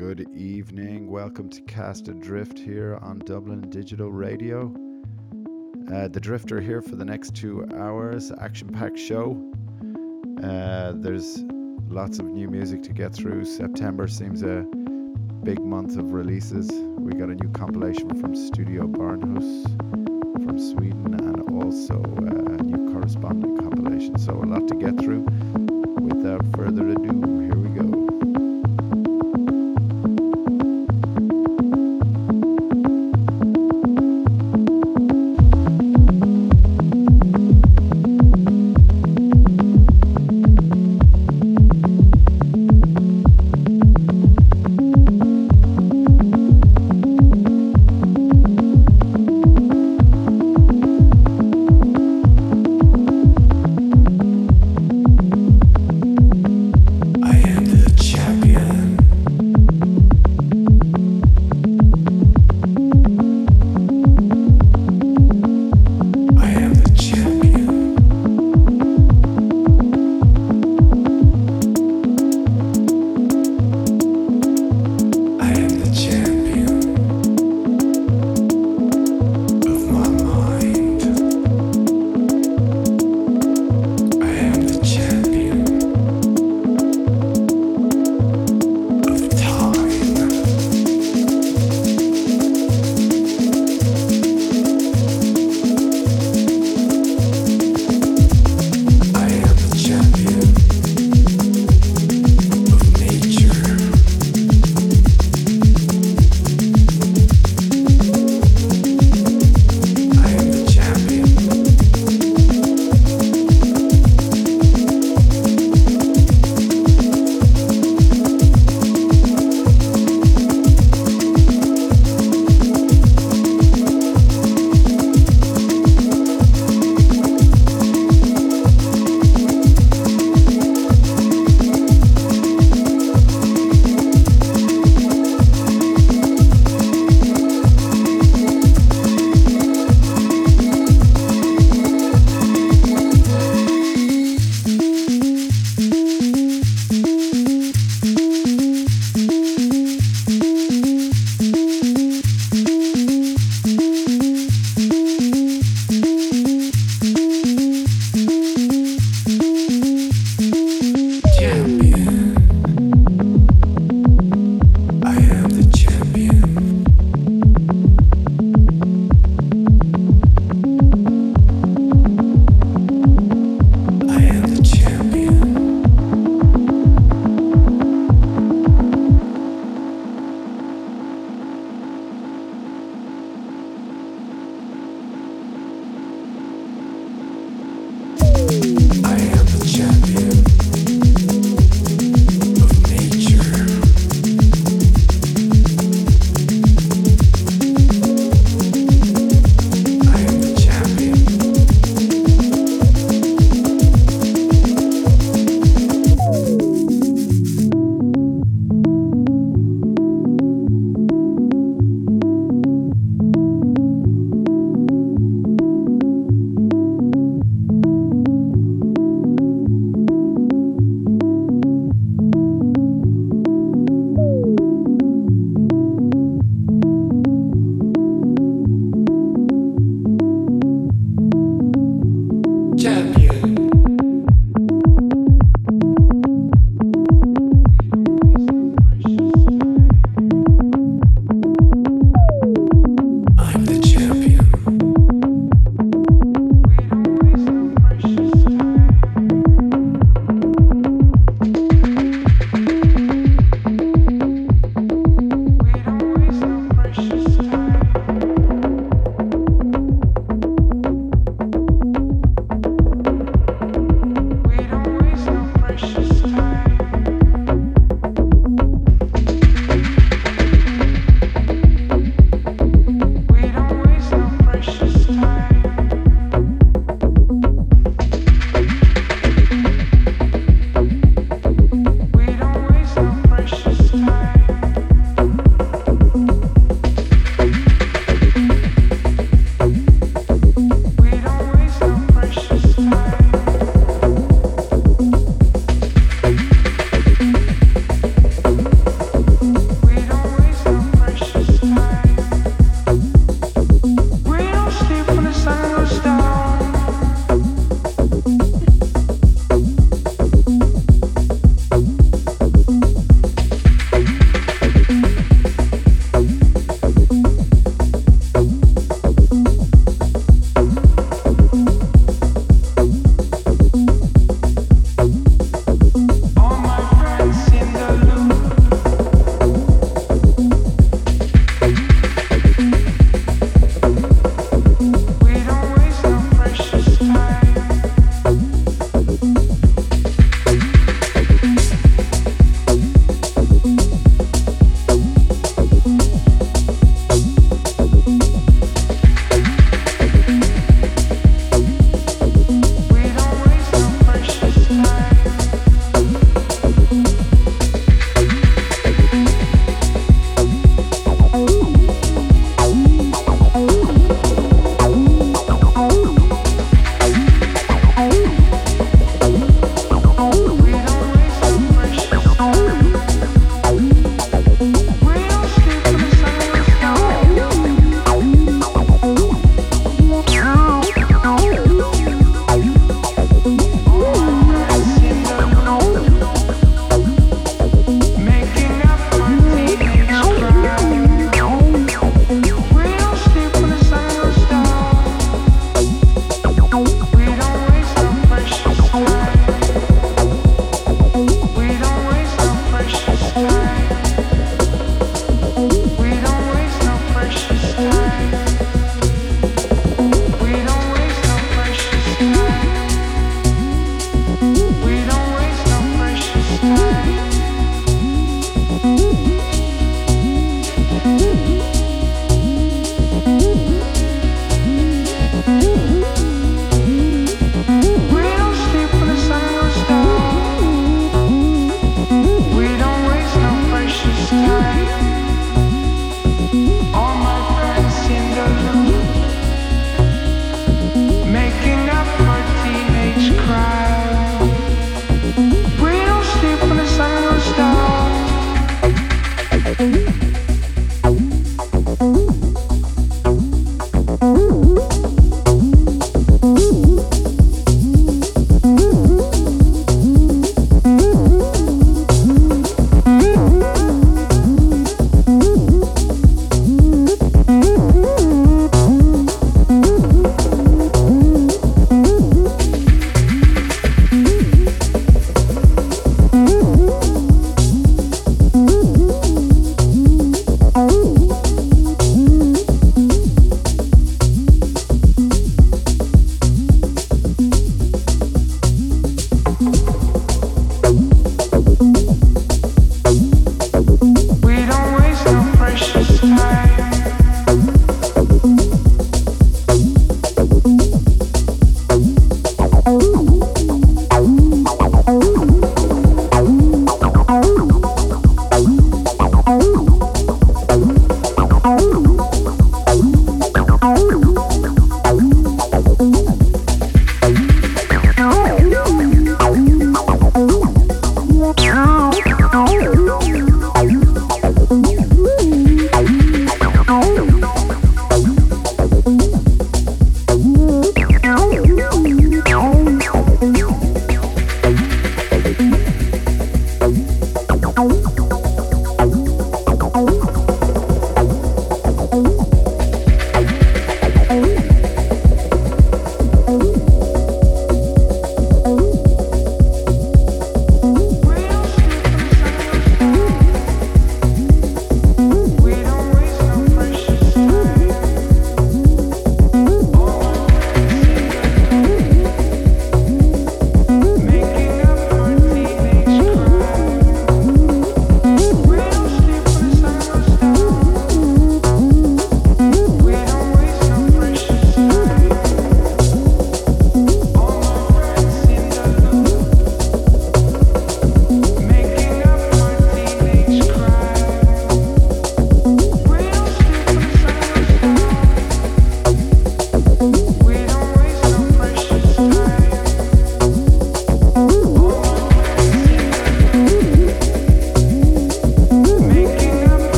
Good evening. Welcome to Cast Adrift here on Dublin Digital Radio. Uh, the Drifter here for the next two hours, action packed show. Uh, there's lots of new music to get through. September seems a big month of releases. We got a new compilation from Studio Barnhus from Sweden and also uh, a new corresponding compilation. So, a lot to get through. Without further ado,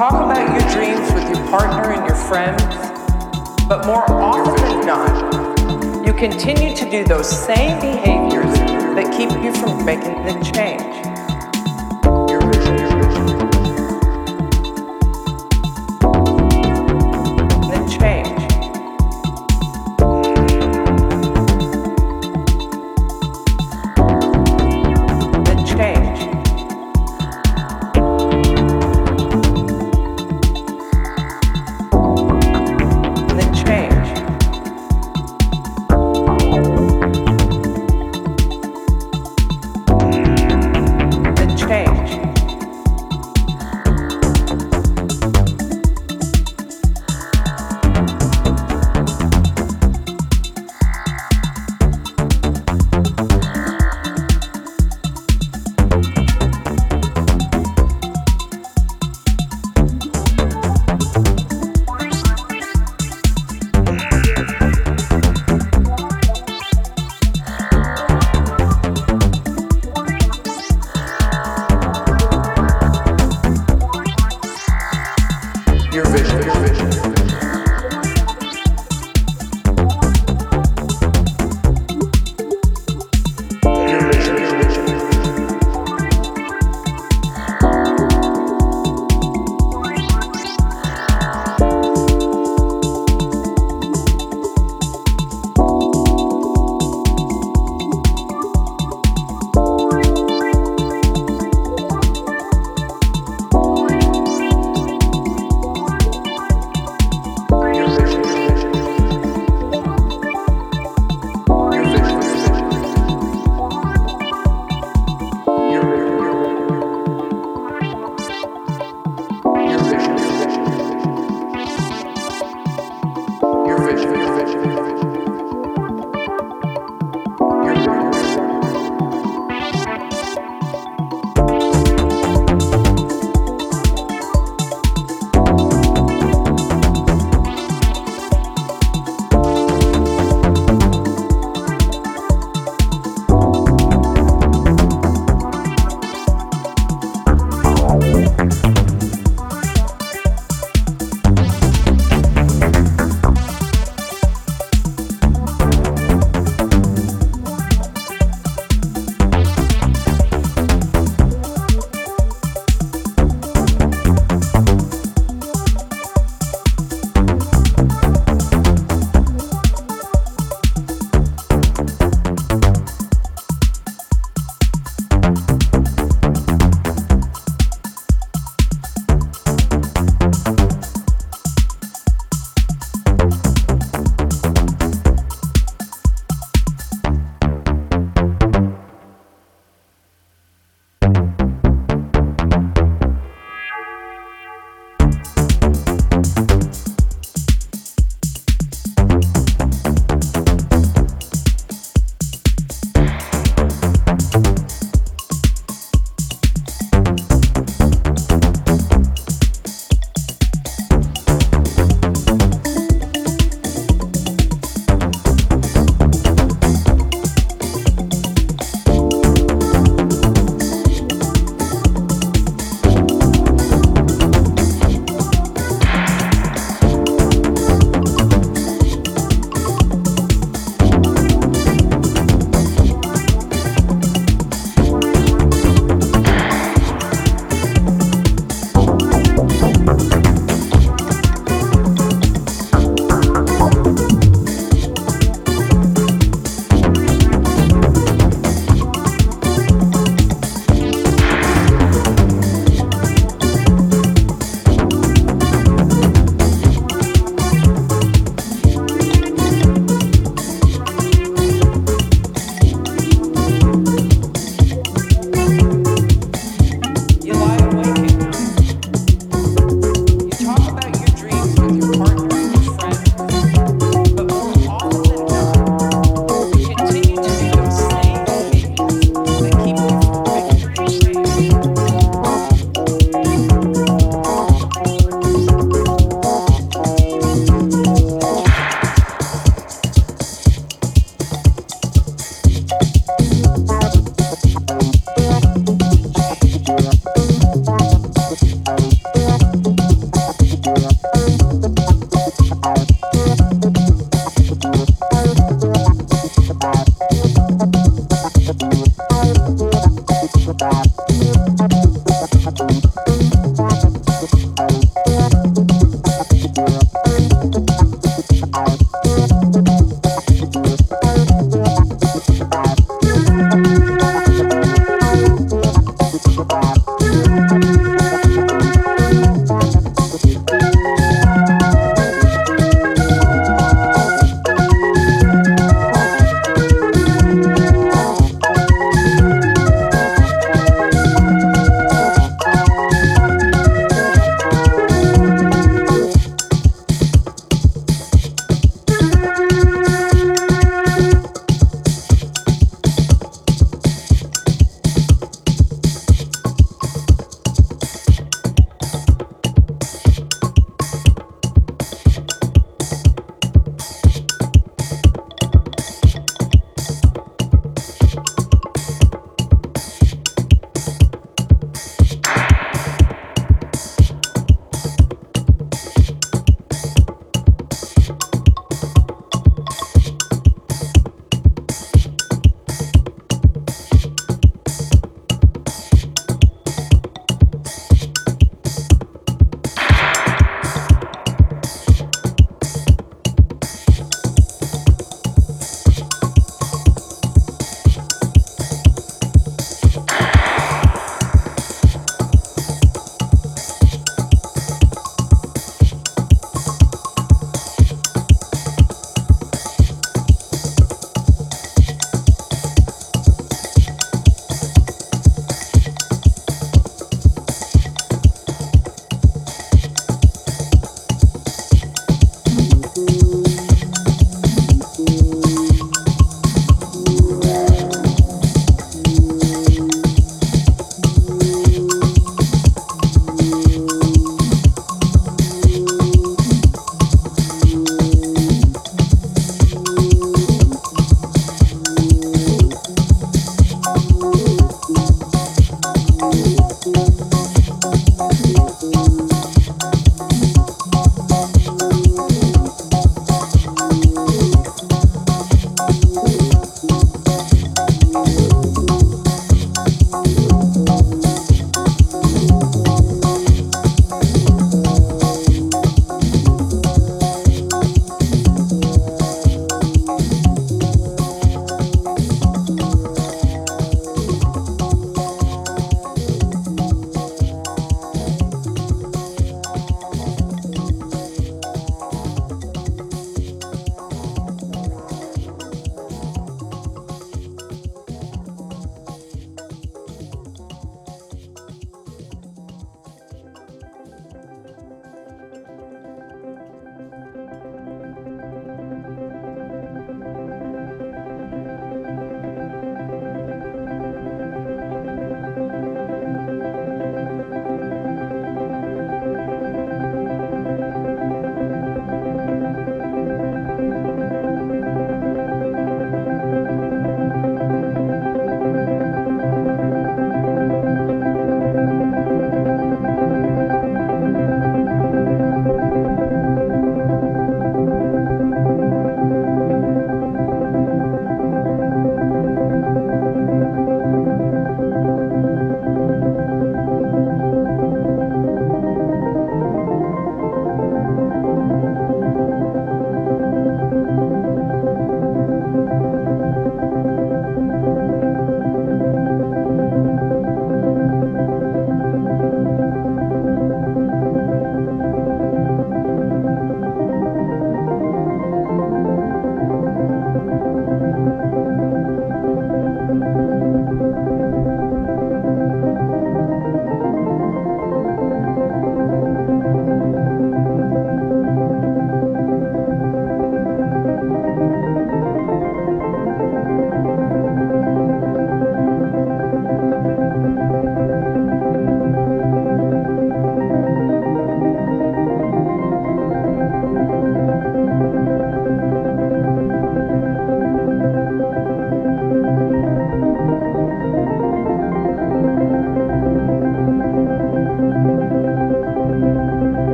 talk about your dreams with your partner and your friends, but more often than not, you continue to do those same behaviors that keep you from making the change.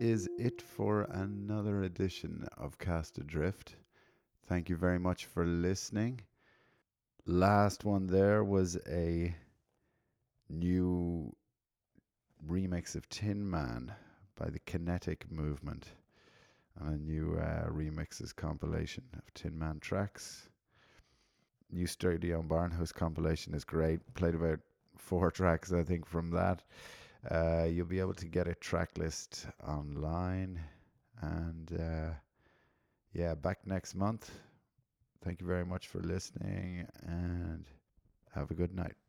Is it for another edition of Cast Adrift. Thank you very much for listening. Last one there was a new remix of Tin Man by the Kinetic Movement and a new uh, remixes compilation of Tin Man tracks. New Studio Barnhus compilation is great. Played about four tracks, I think, from that. Uh, you'll be able to get a track list online. And uh, yeah, back next month. Thank you very much for listening and have a good night.